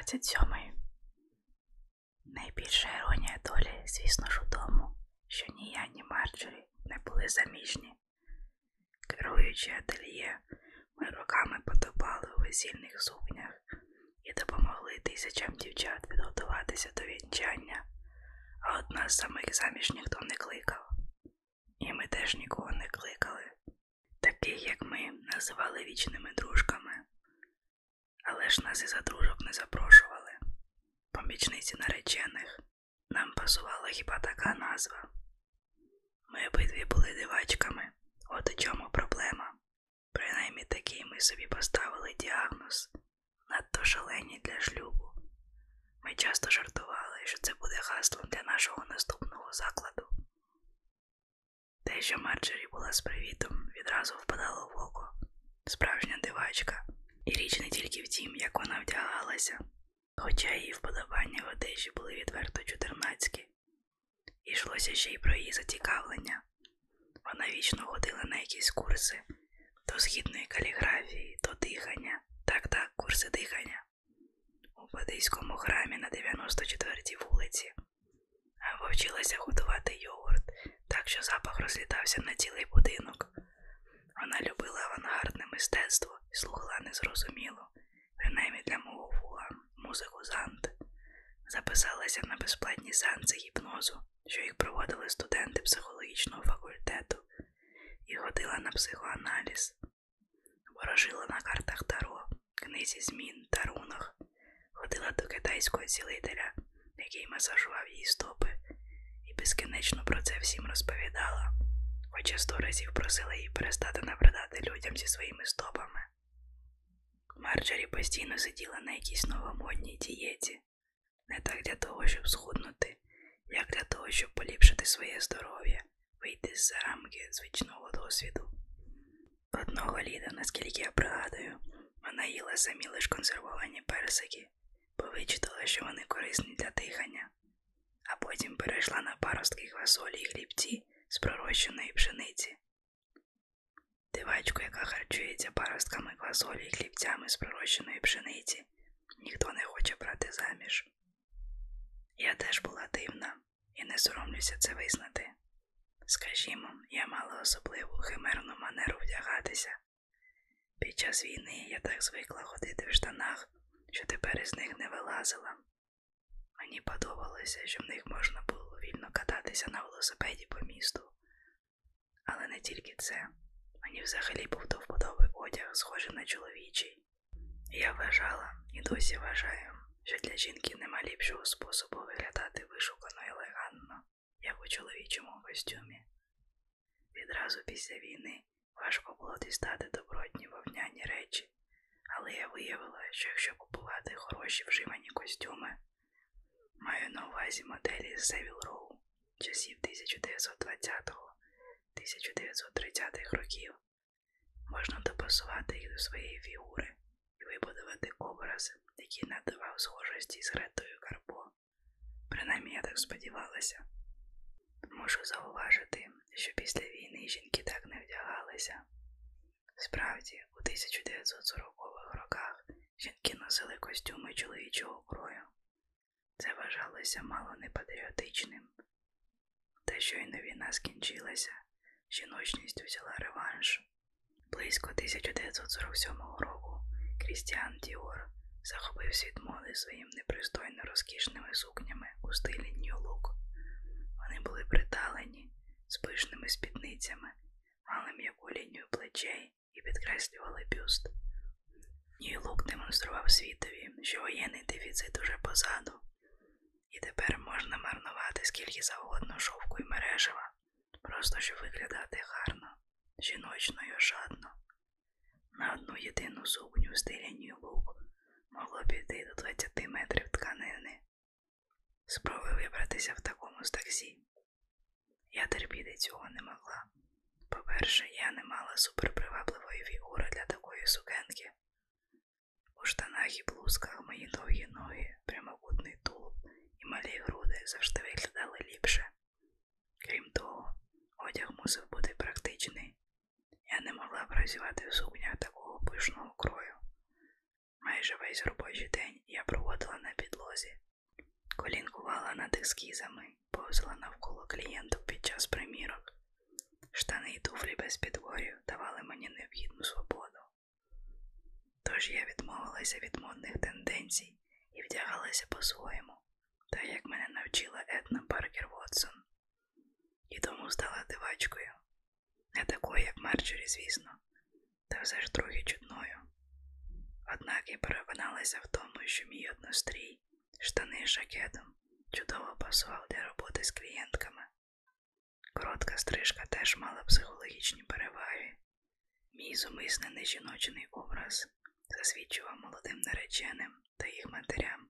27. Найбільша іронія долі, звісно ж, у тому, що ні я, ні Марджорі не були заміжні. Керуючи ательє, ми роками потопали у весільних сукнях і допомогли тисячам дівчат підготуватися до вінчання, а от нас самих заміж ніхто не кликав. І ми теж нікого не кликали. Таких, як ми, називали вічними дружками. Але ж нас і за дружок не запрошували. Помічниці наречених. Нам пасувала хіба така назва. Ми обидві були дивачками, от у чому проблема. Принаймні такий ми собі поставили діагноз, надто шалені для шлюбу. Ми часто жартували, що це буде гаслом для нашого наступного закладу. Те, що Марджорі була з привітом, відразу впадало в око. Справжня дивачка. І річ не тільки в тім, як вона вдягалася, хоча її вподобання в одежі були відверто чотирнацькі. Ішлося ще й про її зацікавлення. Вона вічно ходила на якісь курси то східної каліграфії, то дихання, так так, курси дихання у Бадийському храмі на 94-й вулиці, або вчилася готувати йогурт, так що запах розлітався на цілий будинок. Вона любила авангардне мистецтво і слухала незрозуміло, принаймні для мого вуха, музику зант. Записалася на безплатні сеанси гіпнозу, що їх проводили студенти психологічного факультету, і ходила на психоаналіз, ворожила на картах Таро, книзі змін та рунах, ходила до китайського цілителя, який масажував її стопи, і безкінечно про це всім розповідала хоча сто разів просила її перестати набридати людям зі своїми стопами. Марджорі постійно сиділа на якійсь новомодній дієті, не так для того, щоб схуднути, як для того, щоб поліпшити своє здоров'я, вийти з рамки звичного досвіду. Одного літа, наскільки я пригадую, вона їла самі лиш консервовані персики, бо вичитала, що вони корисні для дихання, а потім перейшла на паростки квасолі і хлібці з пророщеної пшениці. Дивачку, яка харчується паростками квасолі і хлібцями з пророщеної пшениці, ніхто не хоче брати заміж. Я теж була дивна і не соромлюся це визнати. Скажімо, я мала особливу химерну манеру вдягатися. Під час війни я так звикла ходити в штанах, що тепер із них не вилазила. Мені подобалося, що в них можна було вільно кататися на велосипеді по місту. Але не тільки це, мені взагалі був до вподоби одяг, схожий на чоловічий. Я вважала і досі вважаю, що для жінки нема ліпшого способу виглядати вишукано і елегантно, як у чоловічому костюмі. Відразу після війни важко було дістати добротні вовняні речі, але я виявила, що якщо купувати хороші вживані костюми, Маю на увазі моделі Seville Row часів 1920-1930-х років. Можна допасувати їх до своєї фігури і вибудувати образ, який надавав схожості з Гретою Карбо. Принаймні я так сподівалася. Можу зауважити, що після війни жінки так не вдягалися. Справді, у 1940-х роках жінки носили костюми чоловічого крою. Це вважалося мало непатріотичним. Та щойно війна скінчилася, жіночність взяла реванш. Близько 1947 року Крістіан Діор захопив світ моди своїм непристойно розкішними сукнями у стилі Нью-Лук. Вони були приталені з пишними спідницями, мали м'яку лінію плечей і підкреслювали бюст. Нью-Лук демонстрував світові, що воєнний дефіцит уже позаду. І тепер можна марнувати скільки завгодно шовку і мережева, просто щоб виглядати гарно, жіночно і ошатно. На одну єдину сукню в стилі Нью-Лук могло піти до 20 метрів тканини. Спроби вибратися в такому з таксі. Я терпіти цього не могла. По-перше, я не мала суперпривабливої фігури для такої сукенки. У штанах і блузках мої довгі ноги, прямокутний тулуб і малі груди завжди виглядали ліпше. Крім того, одяг мусив бути практичний. Я не могла працювати в сукнях такого пишного крою. Майже весь робочий день я проводила на підлозі, колінкувала над ескізами, повзала навколо клієнтів під час примірок. Штани і туфлі без підборів давали мені необхідну свободу. Тож я відмовилася від модних тенденцій і вдягалася по-своєму, так як мене навчила Етна Паркер Вотсон. І тому стала дивачкою. Не такою, як Марджорі, звісно, та все ж трохи чудною. Однак я переконалася в тому, що мій однострій, штани з жакетом, чудово пасував для роботи з клієнтками. Коротка стрижка теж мала психологічні переваги. Мій зумисне нежіночений образ засвідчував молодим нареченим та їх матерям,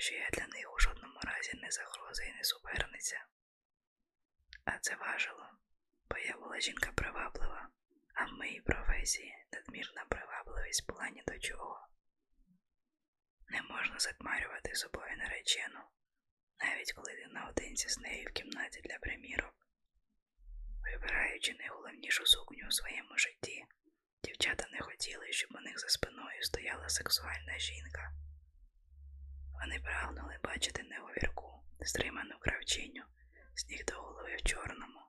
що я для них у жодному разі не загроза і не суперниця. А це важило, бо я була жінка приваблива, а в моїй професії надмірна привабливість була ні до чого. Не можна затмарювати собою наречену, навіть коли ти наодинці з нею в кімнаті для примірок. Вибираючи найголовнішу сукню у своєму житті, дівчата не хотіли, щоб у них за спиною стояла сексуальна жінка. Вони прагнули бачити неговірку, стриману кравчиню, з ніг до голови в чорному,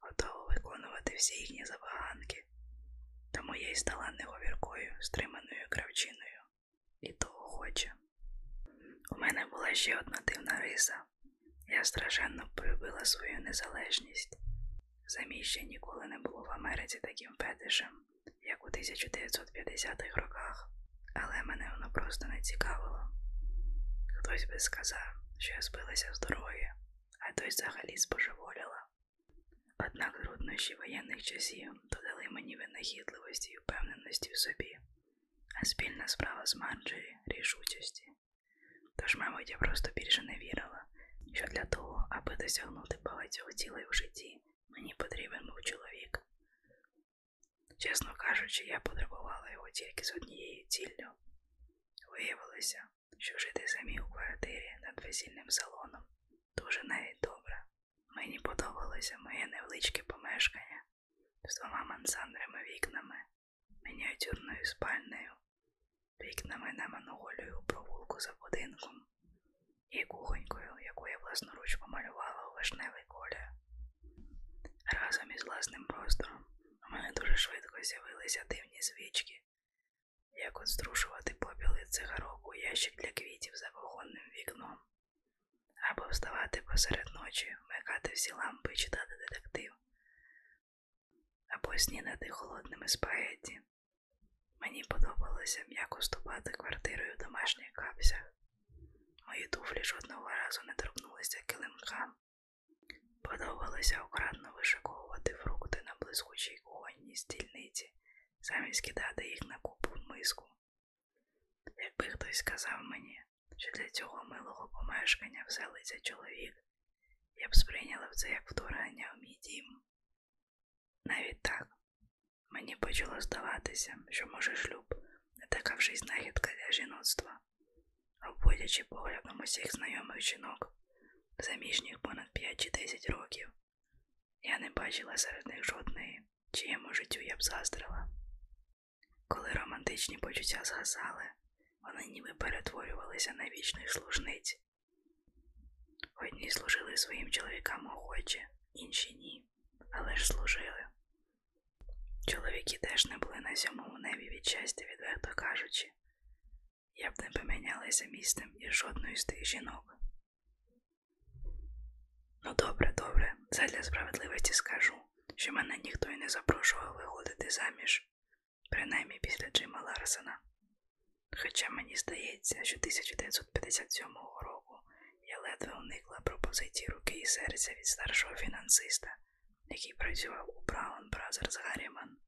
готову виконувати всі їхні забаганки. Тому я й стала неговіркою, стриманою кравчиною, і того хоче. У мене була ще одна дивна риса. Я страшенно полюбила свою незалежність. Заміжжя ніколи не було в Америці таким фетишем, як у 1950-х роках, але мене воно просто не цікавило. Хтось би сказав, що я збилася з дороги, а той взагалі спожеволіла. Однак труднощі воєнних часів додали мені винахідливості і впевненості в собі, а спільна справа з Марджері рішучості. Тож, мабуть, я просто більше не вірила, що для того, аби досягнути багатьох цілей у житті, мені потрібен був чоловік. Чесно кажучи, я потребувала його тільки з однією ціллю. Виявилося, що жити самі у квартирі над весільним салоном дуже навіть добре. Мені подобалося моє невеличке помешкання з двома мансандрими вікнами, мініатюрною спальнею, вікнами на монголію провулку за будинком і кухонькою, яку я власноруч помалювала у вишневий колір. Разом із власним простором у мене дуже швидко з'явилися дивні звички, як от струшувати попіл від цигарок у ящик для квітів за вагонним вікном, або вставати посеред ночі, вмикати всі лампи і читати детектив, або снідати холодними спагетті. Мені подобалося м'яко ступати квартирою в домашніх капсях. Мої туфлі жодного разу не торкнулися килимка. Подобалося окрадно вишиковувати фрукти на блискучій кухонній стільниці, замість кидати їх на купу миску. Якби хтось сказав мені, що для цього милого помешкання вселиться чоловік, я б сприйняла це як вторгнення в мій дім. Навіть так, мені почало здаватися, що може шлюб не така вже й знахідка для жіноцтва, обводячи поглядом усіх знайомих жінок, заміжніх понад 5 чи 10 років. Я не бачила серед них жодної, чиєму життю я б заздрила. Коли романтичні почуття згасали, вони ніби перетворювалися на вічних служниць. Одні служили своїм чоловікам охоче, інші ні, але ж служили. Чоловіки теж не були на сьомому небі від щастя, відверто кажучи, я б не помінялася місцем із жодною з тих жінок. Ну добре, добре, це для справедливості скажу, що мене ніхто й не запрошував виходити заміж, принаймні після Джима Ларсена. Хоча мені здається, що 1957 року я ледве уникла пропозиції руки і серця від старшого фінансиста, який працював у Браун Бразерс Гарріман,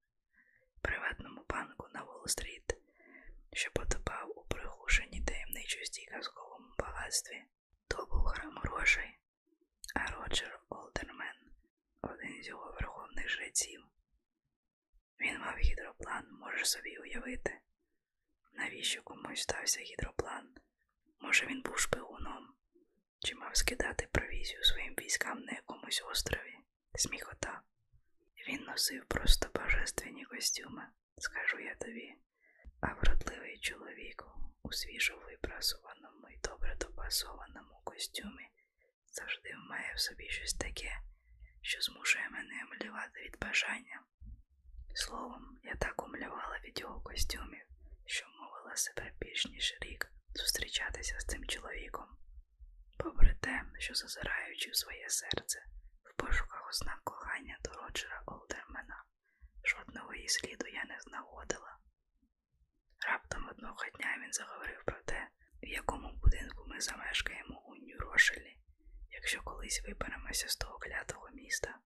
приватному банку на Уолл-стріт, що потопав у приглушеній таємничості казковому багатстві. То був храм грошей, а Роджер Олдермен один з його верховних жреців. Він мав гідроплан, можеш собі уявити. Навіщо комусь стався гідроплан? Може, він був шпигуном, чи мав скидати провізію своїм військам на якомусь острові? Сміхота. Він носив просто божественні костюми, скажу я тобі, а вродливий чоловік у свіжо випрасуваному і добре допасованому костюмі завжди має в собі щось таке, що змушує мене млівати від бажання. Словом, я так умлявала від його костюмів, що мовила себе більш ніж рік зустрічатися з цим чоловіком, попри те, що зазираючи в своє серце в пошуках ознак кохання до Роджера Олдермена, жодного її сліду я не знаходила. Раптом одного дня він заговорив про те, в якому будинку ми замешкаємо у Нью-Рошелі, якщо колись виберемося з того клятого міста.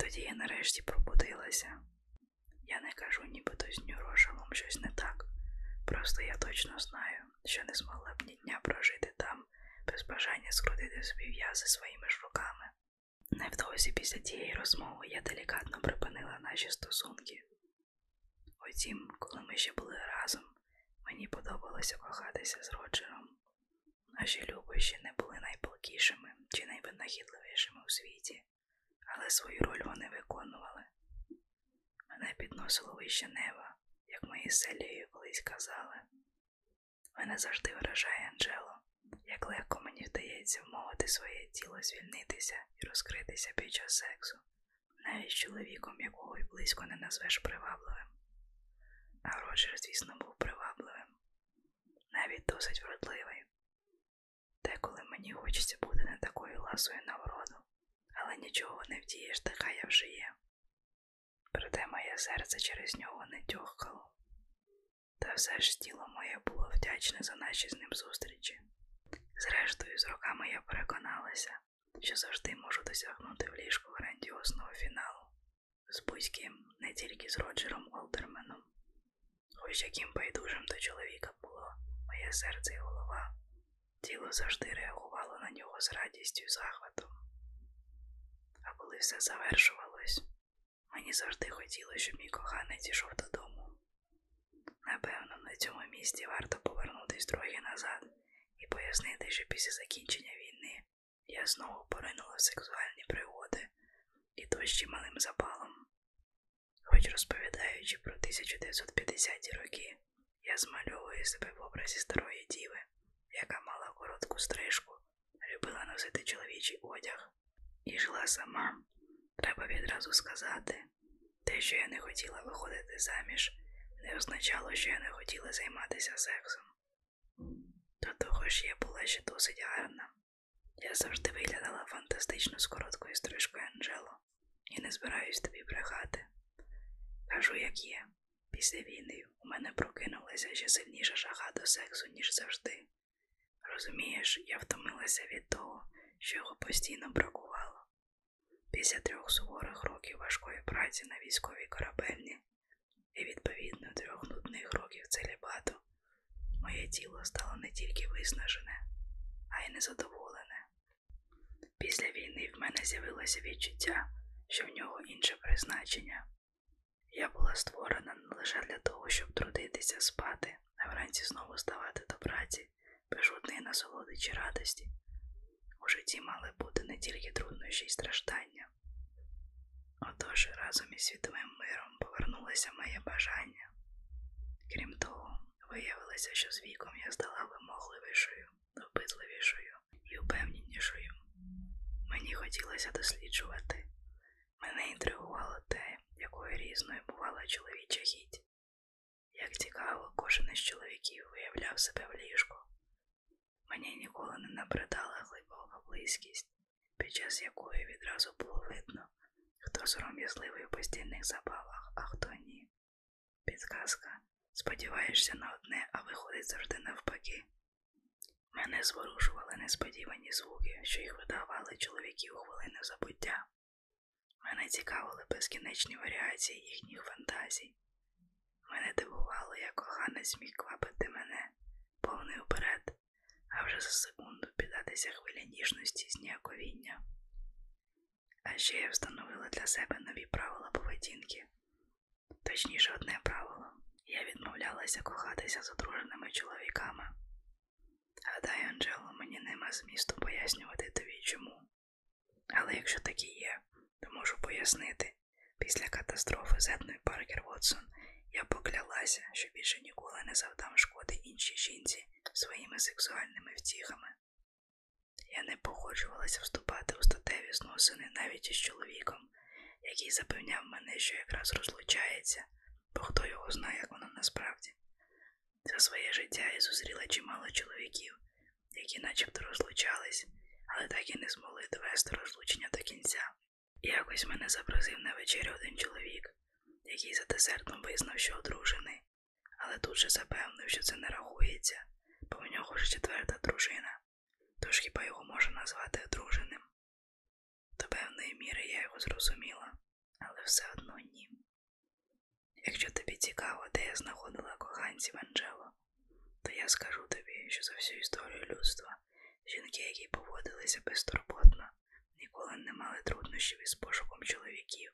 Тоді я нарешті пробудилася. Я не кажу, нібито з Нью-Рошелом щось не так. Просто я точно знаю, що не змогла б ні дня прожити там без бажання скрутити собі в'язи своїми ж руками. Невдовзі після тієї розмови я делікатно припинила наші стосунки. Утім, коли ми ще були разом, мені подобалося кохатися з Роджером. Наші любощі не були найпалкішими чи найвинахідливішими у світі, але свою роль вони виконували. Мене підносило вище неба, як мої селії колись казали. Мене завжди вражає Анджело, як легко мені вдається вмовити своє тіло звільнитися і розкритися під час сексу, навіть з чоловіком, якого й близько не назвеш привабливим. А Роджер, звісно, був привабливим, навіть досить вродливий. Деколи мені хочеться бути не такою ласою нічого не вдієш, така я вже є. Проте моє серце через нього не тьохкало. Та все ж тіло моє було вдячне за наші з ним зустрічі. Зрештою, з роками я переконалася, що завжди можу досягнути в ліжку грандіозного фіналу з будь-ким, не тільки з Роджером Олдерменом. Хоч яким байдужим до чоловіка було моє серце і голова, тіло завжди реагувало на нього з радістю і захватом. А коли все завершувалось, мені завжди хотілося, щоб мій коханець ішов додому. Напевно, на цьому місці варто повернутись трохи назад і пояснити, що після закінчення війни я знову поринула в сексуальні пригоди і то з чималим запалом. Хоч розповідаючи про 1950-ті роки, я змальовую себе в образі старої діви, яка мала коротку стрижку, любила носити чоловічий одяг і жила сама. Треба відразу сказати, те, що я не хотіла виходити заміж, не означало, що я не хотіла займатися сексом. До того ж, я була ще досить гарна. Я завжди виглядала фантастично з короткою стрижкою Анджело і не збираюсь тобі брехати. Кажу, як є. Після війни у мене прокинулася ще сильніша жага до сексу, ніж завжди. Розумієш, я втомилася від того, що його постійно бракувало. Після трьох суворих років важкої праці на військовій корабельні і відповідно трьох нудних років целібату, моє тіло стало не тільки виснажене, а й незадоволене. Після війни в мене з'явилося відчуття, що в нього інше призначення. Я була створена не лише для того, щоб трудитися, спати, а вранці знову ставати до праці, без жодної насолоди чи радості. У житті мали бути не тільки труднощі й страждання. Отож, разом із світовим миром повернулося моє бажання. Крім того, виявилося, що з віком я стала вимогливішою, допитливішою і упевненішою. Мені хотілося досліджувати. Мене інтригувало те, якою різною бувала чоловіча гідь. Як цікаво, кожен із чоловіків виявляв себе в ліжку. Мені ніколи не набридала близькість, під час якої відразу було видно, хто сором'язливий у постійних забавах, а хто ні. Підказка сподіваєшся на одне, а виходить завжди навпаки. Мене зворушували несподівані звуки, що їх видавали чоловіки у хвилини забуття. Мене цікавили безкінечні варіації їхніх фантазій. Мене дивувало, як коханець міг квапити мене, повний уперед, а вже за секунду піддатися хвилі ніжності з ніяковіння. А ще я встановила для себе нові правила поведінки. Точніше, одне правило я відмовлялася кохатися з одруженими чоловіками. Гадаю, Анджело, мені нема змісту пояснювати тобі чому. Але якщо такі є, то можу пояснити. Після катастрофи з Едною Паркер Вотсон я поклялася, що більше ніколи не завдам шкоди іншій жінці. своїми сексуальними втіхами. Я не погоджувалася вступати у статеві зносини навіть із чоловіком, який запевняв мене, що якраз розлучається, бо хто його знає, як воно насправді. За своє життя я зустріла чимало чоловіків, які начебто розлучались, але так і не змогли довести розлучення до кінця. І якось мене запросив на вечерю один чоловік, який за десертом визнав, що одружений, але тут же запевнив, що це не рахується, бо в нього ж четверта дружина, тож хіба його можна назвати одруженим? До певної міри я його зрозуміла, але все одно ні. Якщо тобі цікаво, де я знаходила коханців Анджело, то я скажу тобі, що за всю історію людства жінки, які поводилися безтурботно, ніколи не мали труднощів із пошуком чоловіків,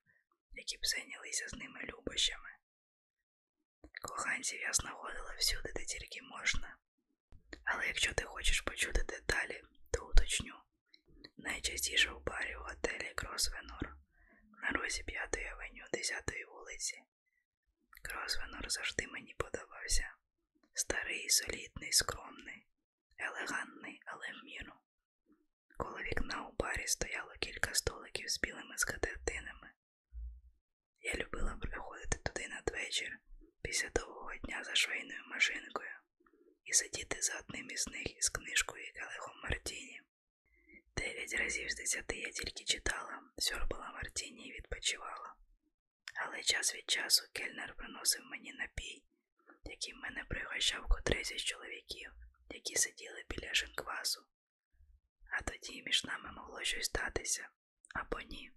які б зайнялися з ними любощами. Коханців я знаходила всюди, де тільки можна. Але якщо ти хочеш почути деталі, то уточню. Найчастіше в барі у готелі Кросвенор на розі 5 авеню 10-ї вулиці. Кросвенор завжди мені подобався. Старий, солідний, скромний, елегантний, але в міру. Коло вікна у барі стояло кілька столиків з білими скатертинами. Я любила приходити туди надвечір після довгого дня за швейною машинкою і сидіти за одним із них із книжкою і келихом Мартіні. Дев'ять разів з десяти я тільки читала, сьорбала Мартіні і відпочивала. Але час від часу кельнер приносив мені напій, яким мене пригощав котрийсь із чоловіків, які сиділи біля шинквасу. А тоді між нами могло щось статися або ні,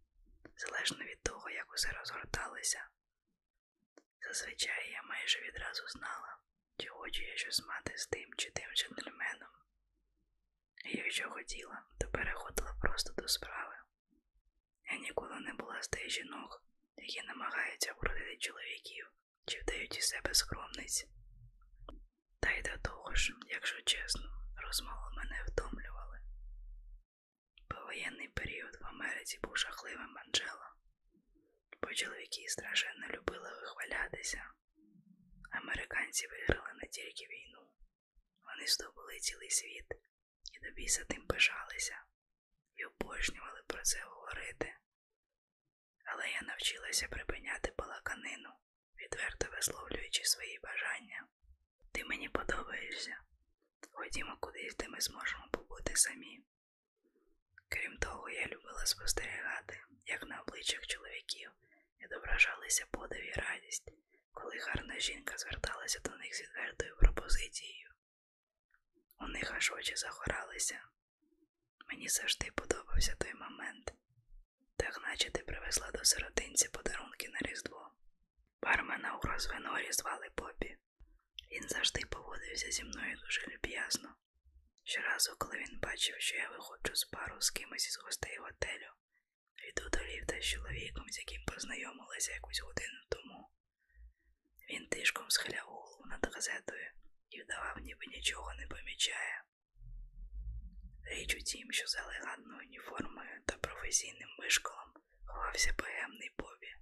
залежно від того, як усе розгорталося. Зазвичай я майже відразу знала, чи хочу я щось мати з тим чи тим джентльменом. І якщо хотіла, то переходила просто до справи. Я ніколи не була з тих жінок, які намагаються вродити чоловіків чи вдають із себе скромниць. Та й до того ж, якщо чесно, розмови мене втомлювали. В був жахливим Анджело, бо чоловіки страшенно любили вихвалятися. Американці виграли не тільки війну, вони здобули цілий світ і до біса тим пишалися і обожнювали про це говорити. Але я навчилася припиняти балаканину, відверто висловлюючи свої бажання. Ти мені подобаєшся. Ходімо кудись, де ми зможемо побути самі. Крім того, я любила спостерігати, як на обличчях чоловіків відображалися подив і радість, коли гарна жінка зверталася до них з відвертою пропозицією. У них аж очі загоралися. Мені завжди подобався той момент, так наче ти привезла до сиротинці подарунки на Різдво. Бармена у розвинорі звали Бобі. Він завжди поводився зі мною дуже люб'язно. Щоразу, коли він бачив, що я виходжу з пару з кимось із гостей готелю, йду до ліфта з чоловіком, з яким познайомилася якусь годину тому. Він тишком схиляв голову над газетою і вдавав, ніби нічого не помічає. Річ у тім, що за елегантною уніформою та професійним вишколом ховався богемний Бобі.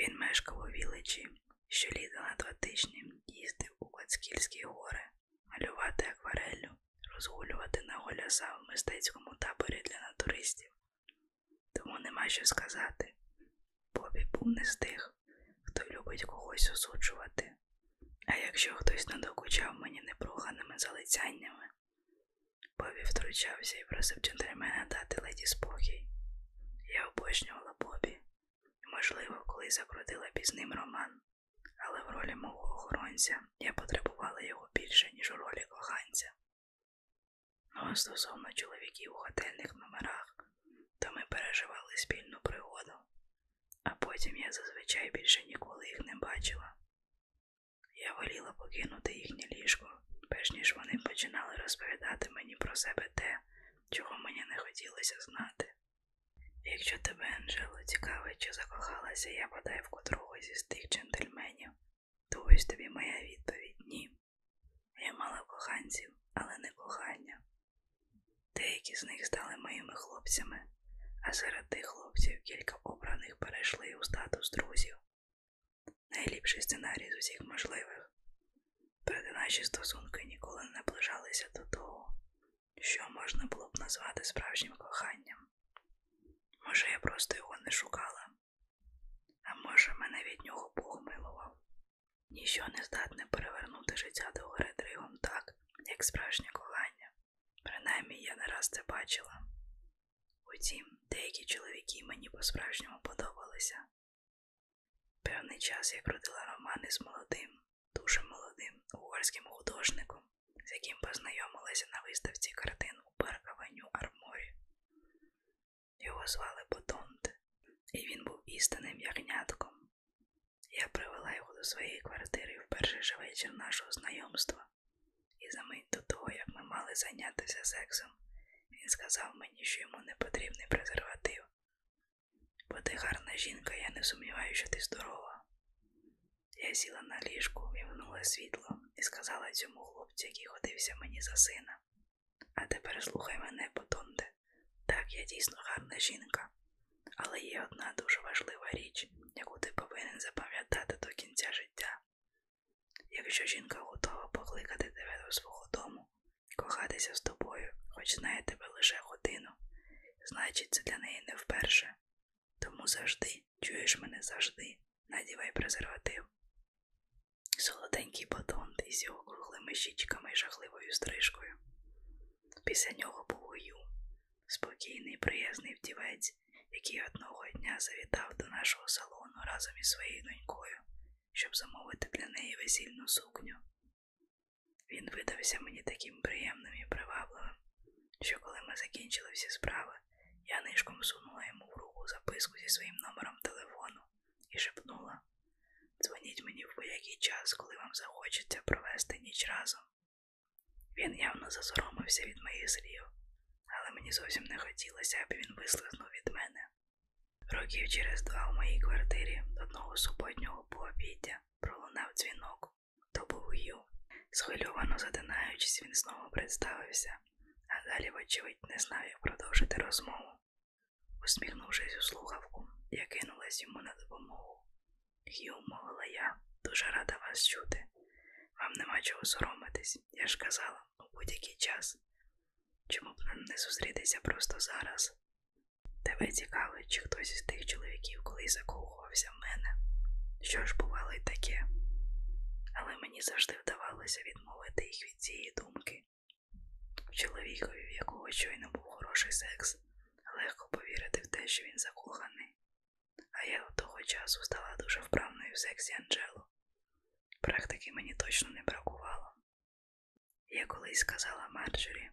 Він мешкав у віличі, що літо на два тижні їздив у Кацкільські гори, малювати аквареллю, розгулювати на голяса в мистецькому таборі для натуристів. Тому нема що сказати. Бобі був не з тих, хто любить когось осуджувати. А якщо хтось надокучав мені непроханими залицяннями, Бобі втручався і просив джентльмена дати леді спокій. Я обожнювала Бобі, можливо, колись закрутила б із ним роман, але в ролі мого охоронця я потребувала його більше, ніж у ролі коханця. Ну, а стосовно чоловіків у готельних номерах, то ми переживали спільну пригоду, а потім я зазвичай більше ніколи їх не бачила. Я воліла покинути їхнє ліжко, перш ніж вони починали розповідати мені про себе те, чого мені не хотілося знати. Якщо тебе, Анжело, цікавить, чи закохалася я бодай в котрогось із тих джентльменів, то ось тобі моя відповідь ні. Я мала коханців. Деякі з них стали моїми хлопцями, а серед тих хлопців кілька обраних перейшли у статус друзів. Найліпший сценарій з усіх можливих. Проте наші стосунки ніколи не наближалися до того, називали справжнім коханням. Може, я просто його не шукала, а може, мене від нього Бог милував. Ніщо не здатне перевернути життя до гори дригом так, як справжнє кохання. Принаймні я не раз це бачила. Утім, деякі чоловіки мені по-справжньому подобалися. Певний час я крутила романи з молодим, дуже молодим угорським художником, з яким познайомилася на виставці картин у Паркавеню Арморі. Його звали Потонте, і він був істинним ягнятком. Я привела його до своєї квартири в перший же вечір нашого знайомства, і до того, як ми мали зайнятися сексом, він сказав мені, що йому не потрібний презерватив. Бо ти гарна жінка, я не сумніваюся, що ти здорова. Я сіла на ліжку, вімкнула світло і сказала цьому хлопцю, який ходився мені за сина. А тепер слухай мене, Потонде. Так, я дійсно гарна жінка, але є одна дуже важлива річ, яку ти повинен запам'ятати до кінця життя. Якщо жінка готова покликати тебе до свого дому, кохатися з тобою, хоч знає тебе лише годину, значить це для неї не вперше. Тому завжди, чуєш мене завжди, надівай презерватив. Солоденький батон із його круглими щічками і жахливою стрижкою. Після нього був Ую, спокійний, приязний вдівець, який одного дня завітав до нашого салону разом із своєю донькою, щоб замовити для неї весільну сукню. Він видався мені таким приємним і привабливим, що коли ми закінчили всі справи, я нишком сунула йому в руку записку зі своїм номером телефону і шепнула Дзвоніть мені в будь-який час, коли вам захочеться провести ніч разом. Він явно засоромився від моїх слів, але мені зовсім не хотілося, аби він вислизнув від мене. Років через два в моїй квартирі одного суботнього пообіддя пролунав дзвінок. То був Ю. Схвильовано затинаючись, він знову представився, а далі, вочевидь, не знав, як продовжити розмову. Усміхнувшись у слухавку, я кинулась йому на допомогу. Х'ю, мовила я, дуже рада вас чути. Вам нема чого соромитись, я ж казала, у будь-який час. Чому б нам не зустрітися просто зараз? Тебе цікавить, чи хтось із тих чоловіків колись закохувався в мене. Що ж бувало й таке? Але мені завжди вдавалося відмовити їх від цієї думки. Чоловікові, в якого щойно був хороший секс, легко повірити в те, що він закоханий. А я от того часу стала дуже вправною в сексі Анджело. Практики мені точно не бракувало. Я колись сказала Марджорі,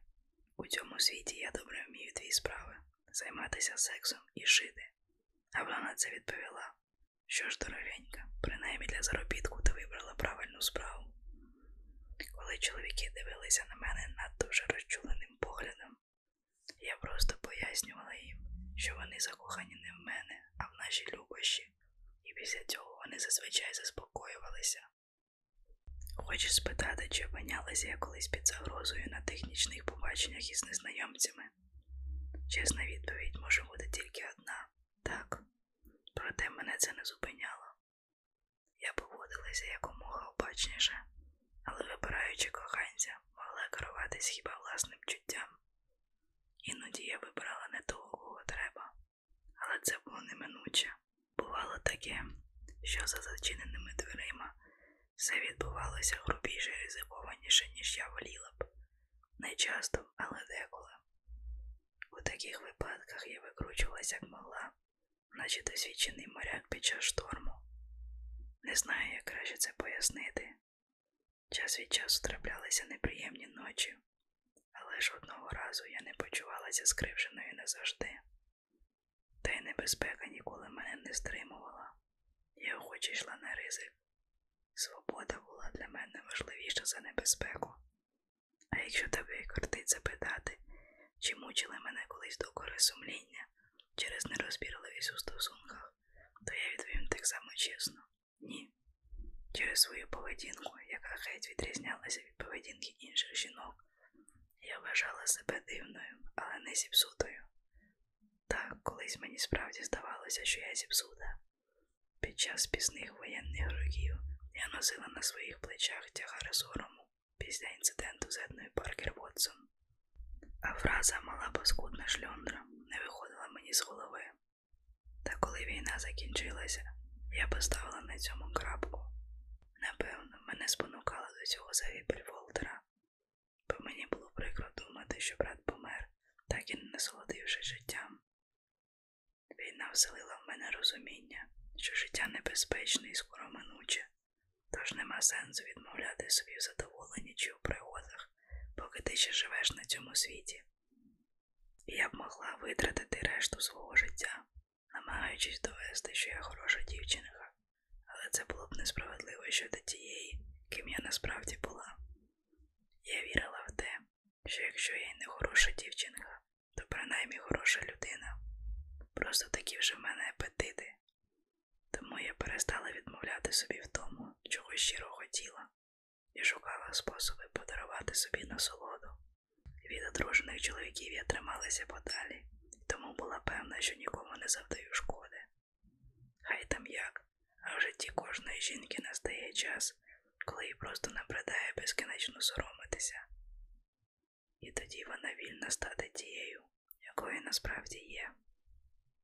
у цьому світі я добре займатися сексом і шити. А вона на це відповіла, що ж, дорогенька, принаймні для заробітку ти вибрала правильну справу. Коли чоловіки дивилися на мене надто вже розчуленим поглядом, я просто пояснювала їм, що вони закохані не в мене, а в наші любощі, і після цього вони зазвичай заспокоювалися. Хочеш спитати, чи опинялася я колись під загрозою на технічних побаченнях із незнайомцями? Чесна відповідь може бути тільки одна так, проте мене це не зупиняло. Я поводилася якомога обачніше, але вибираючи коханця, могла керуватись хіба власним чуттям. Іноді я вибирала не того, кого треба, але це було неминуче. Бувало таке, що за зачиненими дверима все відбувалося грубіше і ризикованіше, ніж я воліла б. Не часто, але деколи. У таких випадках я викручувалася як могла, наче досвідчений моряк під час шторму. Не знаю, як краще це пояснити. Час від часу траплялися неприємні ночі, але ж одного разу я не почувалася скривженою назавжди. Та й небезпека ніколи мене не стримувала. Я охоче йшла на ризик. Свобода була для мене важливіша за небезпеку. А якщо тебе кортить запитати, чи мучили мене колись докори сумління через нерозбірливість у стосунках, то я відповім так само чесно ні. Через свою поведінку, яка геть відрізнялася від поведінки інших жінок, я вважала себе дивною, але не зіпсутою. Так, колись мені справді здавалося, що я зіпсута. Під час пісних воєнних років я носила на своїх плечах тягар сорому після інциденту з Едною Паркер Вотсон. А фраза мала паскудна шльондра не виходила мені з голови. Та коли війна закінчилася, я поставила на цьому крапку. Напевно, мене спонукала до цього загибель Волтера, бо мені було прикро думати, що брат помер, так і не насолодившись життям. Війна вселила в мене розуміння, що життя небезпечне і скоро минуче, тож нема сенсу відмовляти собі в задоволенні чи у пригодах, поки ти ще живеш на цьому світі. І я б могла витратити решту свого життя, намагаючись довести, що я хороша дівчинка, але це було б несправедливо щодо тієї, ким я насправді була. Я вірила в те, що якщо я й не хороша дівчинка, то принаймні хороша людина. Просто такі вже в мене апетити. Тому я перестала відмовляти собі в тому, чого щиро хотіла, і шукала способи подарувати собі насолоду. Від одружених чоловіків я трималася подалі, тому була певна, що нікому не завдаю шкоди. Хай там як, а в житті кожної жінки настає час, коли їй просто набридає безкінечно соромитися. І тоді вона вільна стати тією, якою насправді є.